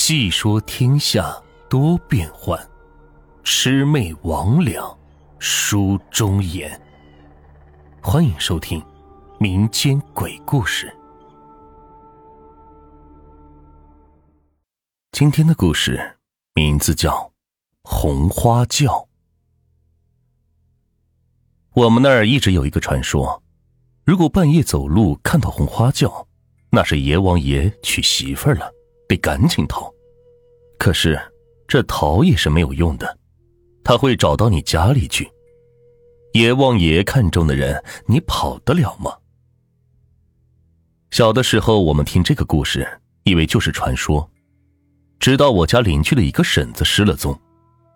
细说天下多变幻，魑魅魍魉书中言。欢迎收听民间鬼故事。今天的故事名字叫《红花轿》。我们那儿一直有一个传说，如果半夜走路看到红花轿，那是阎王爷娶媳妇儿了。得赶紧逃，可是这逃也是没有用的，他会找到你家里去。阎王爷看中的人，你跑得了吗？小的时候，我们听这个故事，以为就是传说，直到我家邻居的一个婶子失了踪，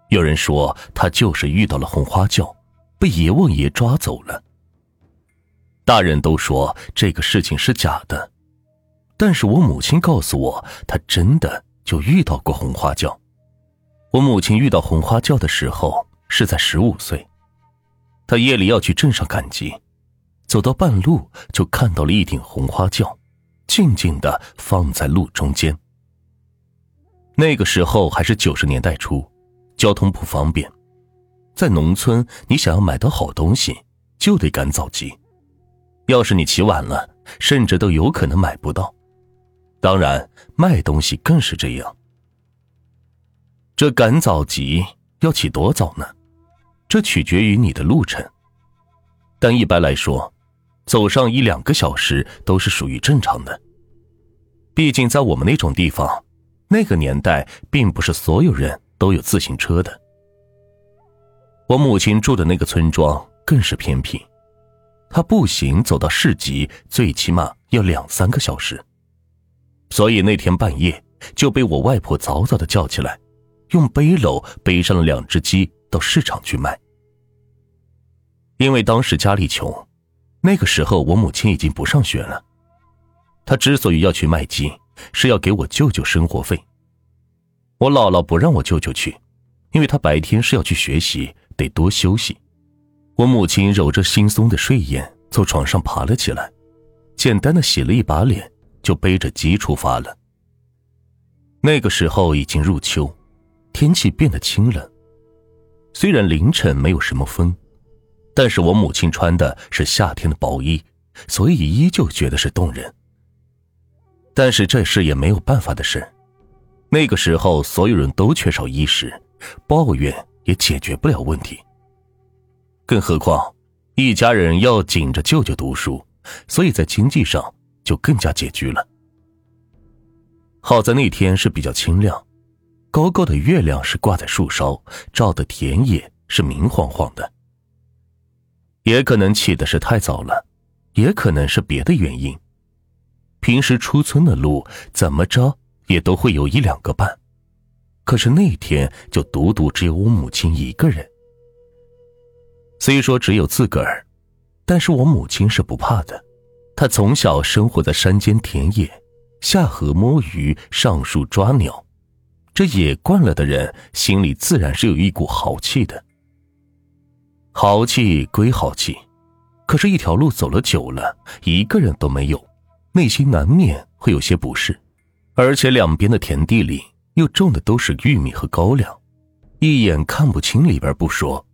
有人说她就是遇到了红花轿，被阎王爷抓走了。大人都说这个事情是假的。但是我母亲告诉我，她真的就遇到过红花轿。我母亲遇到红花轿的时候是在十五岁，她夜里要去镇上赶集，走到半路就看到了一顶红花轿，静静的放在路中间。那个时候还是九十年代初，交通不方便，在农村你想要买到好东西，就得赶早集，要是你起晚了，甚至都有可能买不到。当然，卖东西更是这样。这赶早集要起多早呢？这取决于你的路程，但一般来说，走上一两个小时都是属于正常的。毕竟在我们那种地方，那个年代并不是所有人都有自行车的。我母亲住的那个村庄更是偏僻，她步行走到市集，最起码要两三个小时。所以那天半夜就被我外婆早早的叫起来，用背篓背上了两只鸡到市场去卖。因为当时家里穷，那个时候我母亲已经不上学了。她之所以要去卖鸡，是要给我舅舅生活费。我姥姥不让我舅舅去，因为他白天是要去学习，得多休息。我母亲揉着惺忪的睡眼，从床上爬了起来，简单的洗了一把脸。就背着鸡出发了。那个时候已经入秋，天气变得清冷。虽然凌晨没有什么风，但是我母亲穿的是夏天的薄衣，所以依旧觉得是冻人。但是这事也没有办法的事。那个时候所有人都缺少衣食，抱怨也解决不了问题。更何况一家人要紧着舅舅读书，所以在经济上。就更加拮据了。好在那天是比较清亮，高高的月亮是挂在树梢，照的田野是明晃晃的。也可能起的是太早了，也可能是别的原因。平时出村的路怎么着也都会有一两个伴，可是那天就独独只有我母亲一个人。虽说只有自个儿，但是我母亲是不怕的。他从小生活在山间田野，下河摸鱼，上树抓鸟，这野惯了的人心里自然是有一股豪气的。豪气归豪气，可是，一条路走了久了，一个人都没有，内心难免会有些不适。而且两边的田地里又种的都是玉米和高粱，一眼看不清里边不说，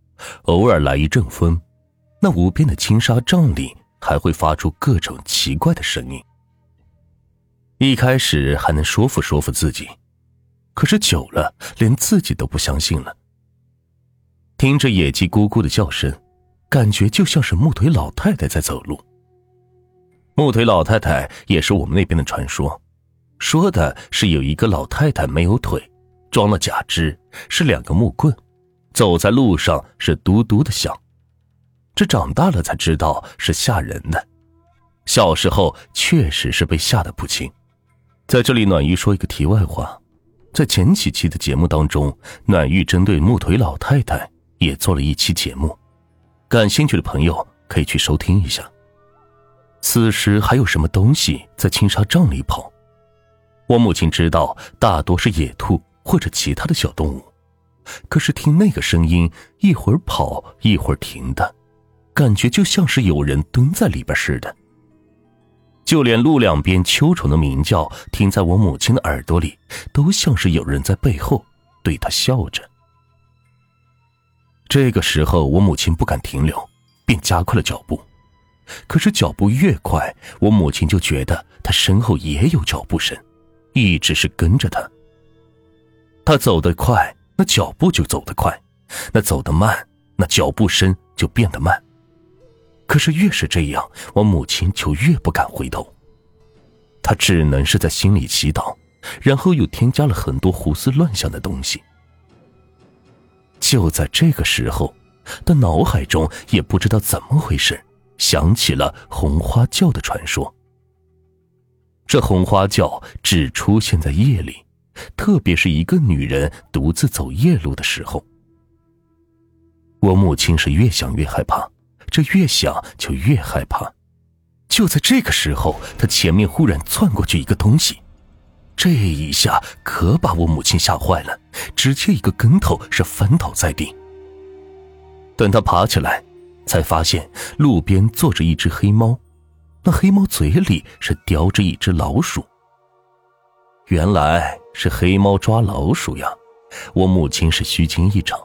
偶尔来一阵风，那无边的青纱帐里。还会发出各种奇怪的声音。一开始还能说服说服自己，可是久了，连自己都不相信了。听着野鸡咕咕的叫声，感觉就像是木腿老太太在走路。木腿老太太也是我们那边的传说，说的是有一个老太太没有腿，装了假肢，是两个木棍，走在路上是嘟嘟的响。这长大了才知道是吓人的，小时候确实是被吓得不轻。在这里，暖玉说一个题外话，在前几期的节目当中，暖玉针对木腿老太太也做了一期节目，感兴趣的朋友可以去收听一下。此时还有什么东西在青纱帐里跑？我母亲知道，大多是野兔或者其他的小动物，可是听那个声音，一会儿跑一会儿停的。感觉就像是有人蹲在里边似的。就连路两边秋虫的鸣叫，听在我母亲的耳朵里，都像是有人在背后对她笑着。这个时候，我母亲不敢停留，便加快了脚步。可是脚步越快，我母亲就觉得她身后也有脚步声，一直是跟着她。她走得快，那脚步就走得快；那走得慢，那脚步声就变得慢。可是越是这样，我母亲就越不敢回头。她只能是在心里祈祷，然后又添加了很多胡思乱想的东西。就在这个时候，她脑海中也不知道怎么回事，想起了红花轿的传说。这红花轿只出现在夜里，特别是一个女人独自走夜路的时候。我母亲是越想越害怕。这越想就越害怕，就在这个时候，他前面忽然窜过去一个东西，这一下可把我母亲吓坏了，直接一个跟头是翻倒在地。等他爬起来，才发现路边坐着一只黑猫，那黑猫嘴里是叼着一只老鼠。原来是黑猫抓老鼠呀！我母亲是虚惊一场。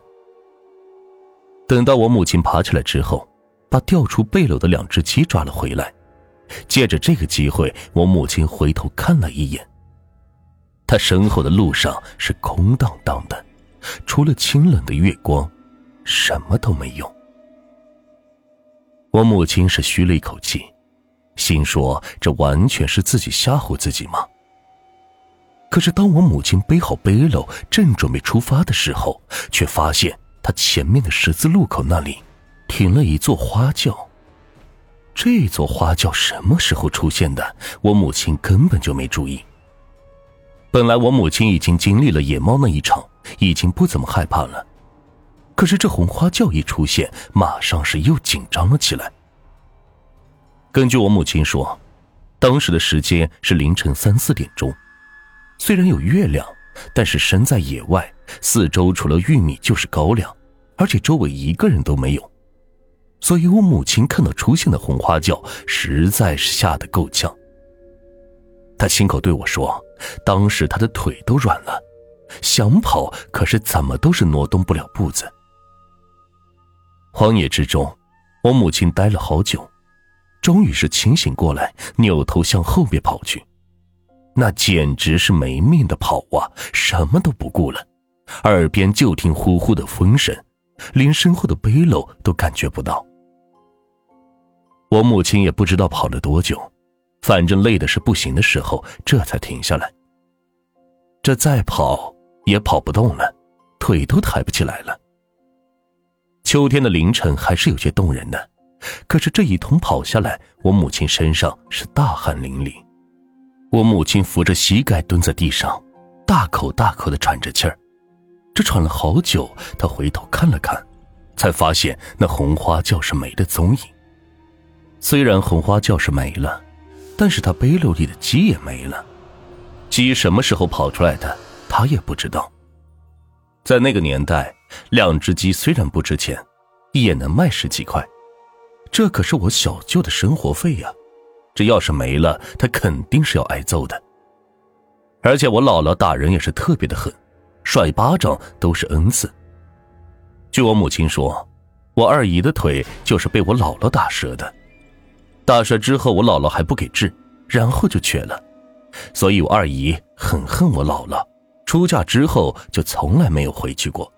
等到我母亲爬起来之后。把掉出背篓的两只鸡抓了回来，借着这个机会，我母亲回头看了一眼。她身后的路上是空荡荡的，除了清冷的月光，什么都没有。我母亲是吁了一口气，心说：“这完全是自己吓唬自己吗？”可是，当我母亲背好背篓，正准备出发的时候，却发现她前面的十字路口那里。停了一座花轿。这座花轿什么时候出现的？我母亲根本就没注意。本来我母亲已经经历了野猫那一场，已经不怎么害怕了。可是这红花轿一出现，马上是又紧张了起来。根据我母亲说，当时的时间是凌晨三四点钟，虽然有月亮，但是身在野外，四周除了玉米就是高粱，而且周围一个人都没有。所以我母亲看到出现的红花轿，实在是吓得够呛。她亲口对我说：“当时她的腿都软了，想跑，可是怎么都是挪动不了步子。”荒野之中，我母亲待了好久，终于是清醒过来，扭头向后边跑去。那简直是没命的跑啊，什么都不顾了，耳边就听呼呼的风声，连身后的背篓都感觉不到。我母亲也不知道跑了多久，反正累的是不行的时候，这才停下来。这再跑也跑不动了，腿都抬不起来了。秋天的凌晨还是有些动人的，可是这一通跑下来，我母亲身上是大汗淋漓。我母亲扶着膝盖蹲在地上，大口大口的喘着气儿。这喘了好久，她回头看了看，才发现那红花轿是没了踪影。虽然红花轿是没了，但是他背篓里的鸡也没了。鸡什么时候跑出来的，他也不知道。在那个年代，两只鸡虽然不值钱，也能卖十几块，这可是我小舅的生活费呀。这要是没了，他肯定是要挨揍的。而且我姥姥打人也是特别的狠，甩巴掌都是恩赐。据我母亲说，我二姨的腿就是被我姥姥打折的。大事之后，我姥姥还不给治，然后就瘸了，所以我二姨很恨我姥姥。出嫁之后就从来没有回去过，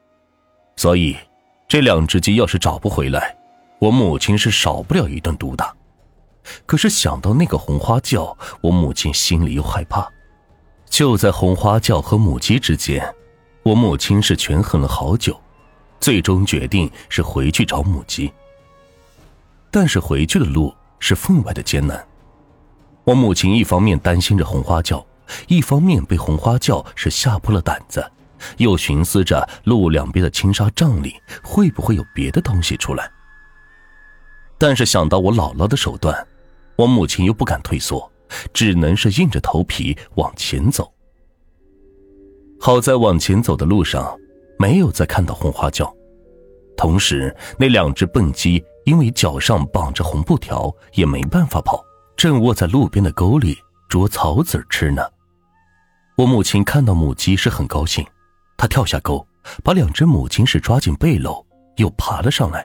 所以这两只鸡要是找不回来，我母亲是少不了一顿毒打。可是想到那个红花轿，我母亲心里又害怕。就在红花轿和母鸡之间，我母亲是权衡了好久，最终决定是回去找母鸡。但是回去的路。是分外的艰难。我母亲一方面担心着红花轿，一方面被红花轿是吓破了胆子，又寻思着路两边的青纱帐里会不会有别的东西出来。但是想到我姥姥的手段，我母亲又不敢退缩，只能是硬着头皮往前走。好在往前走的路上没有再看到红花轿，同时那两只笨鸡。因为脚上绑着红布条，也没办法跑，正卧在路边的沟里捉草籽吃呢。我母亲看到母鸡是很高兴，她跳下沟，把两只母鸡是抓进背篓，又爬了上来。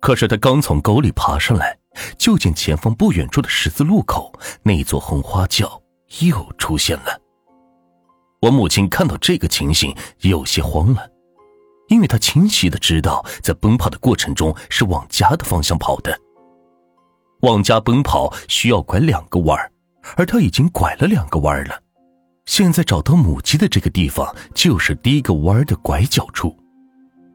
可是她刚从沟里爬上来，就见前方不远处的十字路口那座红花轿又出现了。我母亲看到这个情形，有些慌了，因为他清晰的知道，在奔跑的过程中是往家的方向跑的。往家奔跑需要拐两个弯儿，而他已经拐了两个弯儿了。现在找到母鸡的这个地方，就是第一个弯儿的拐角处。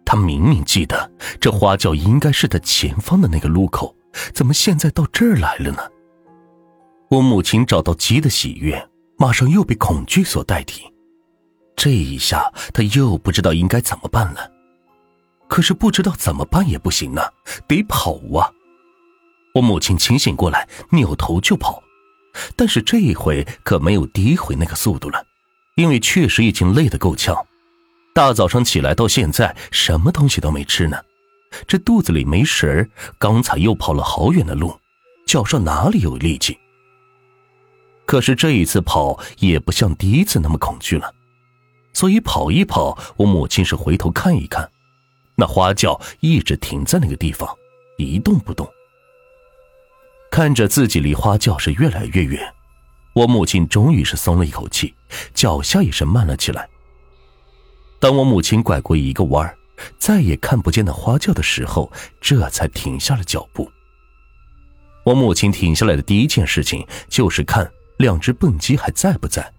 他明明记得这花轿应该是在前方的那个路口，怎么现在到这儿来了呢？我母亲找到鸡的喜悦，马上又被恐惧所代替。这一下，他又不知道应该怎么办了。可是不知道怎么办也不行呢，得跑啊！我母亲清醒过来，扭头就跑。但是这一回可没有第一回那个速度了，因为确实已经累得够呛。大早上起来到现在，什么东西都没吃呢，这肚子里没食儿。刚才又跑了好远的路，脚上哪里有力气？可是这一次跑也不像第一次那么恐惧了，所以跑一跑，我母亲是回头看一看，那花轿一直停在那个地方，一动不动。看着自己离花轿是越来越远，我母亲终于是松了一口气，脚下也是慢了起来。当我母亲拐过一个弯儿，再也看不见那花轿的时候，这才停下了脚步。我母亲停下来的第一件事情就是看两只笨鸡还在不在。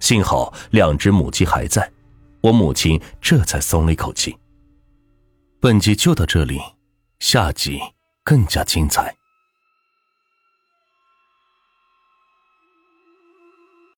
幸好两只母鸡还在，我母亲这才松了一口气。本集就到这里，下集更加精彩。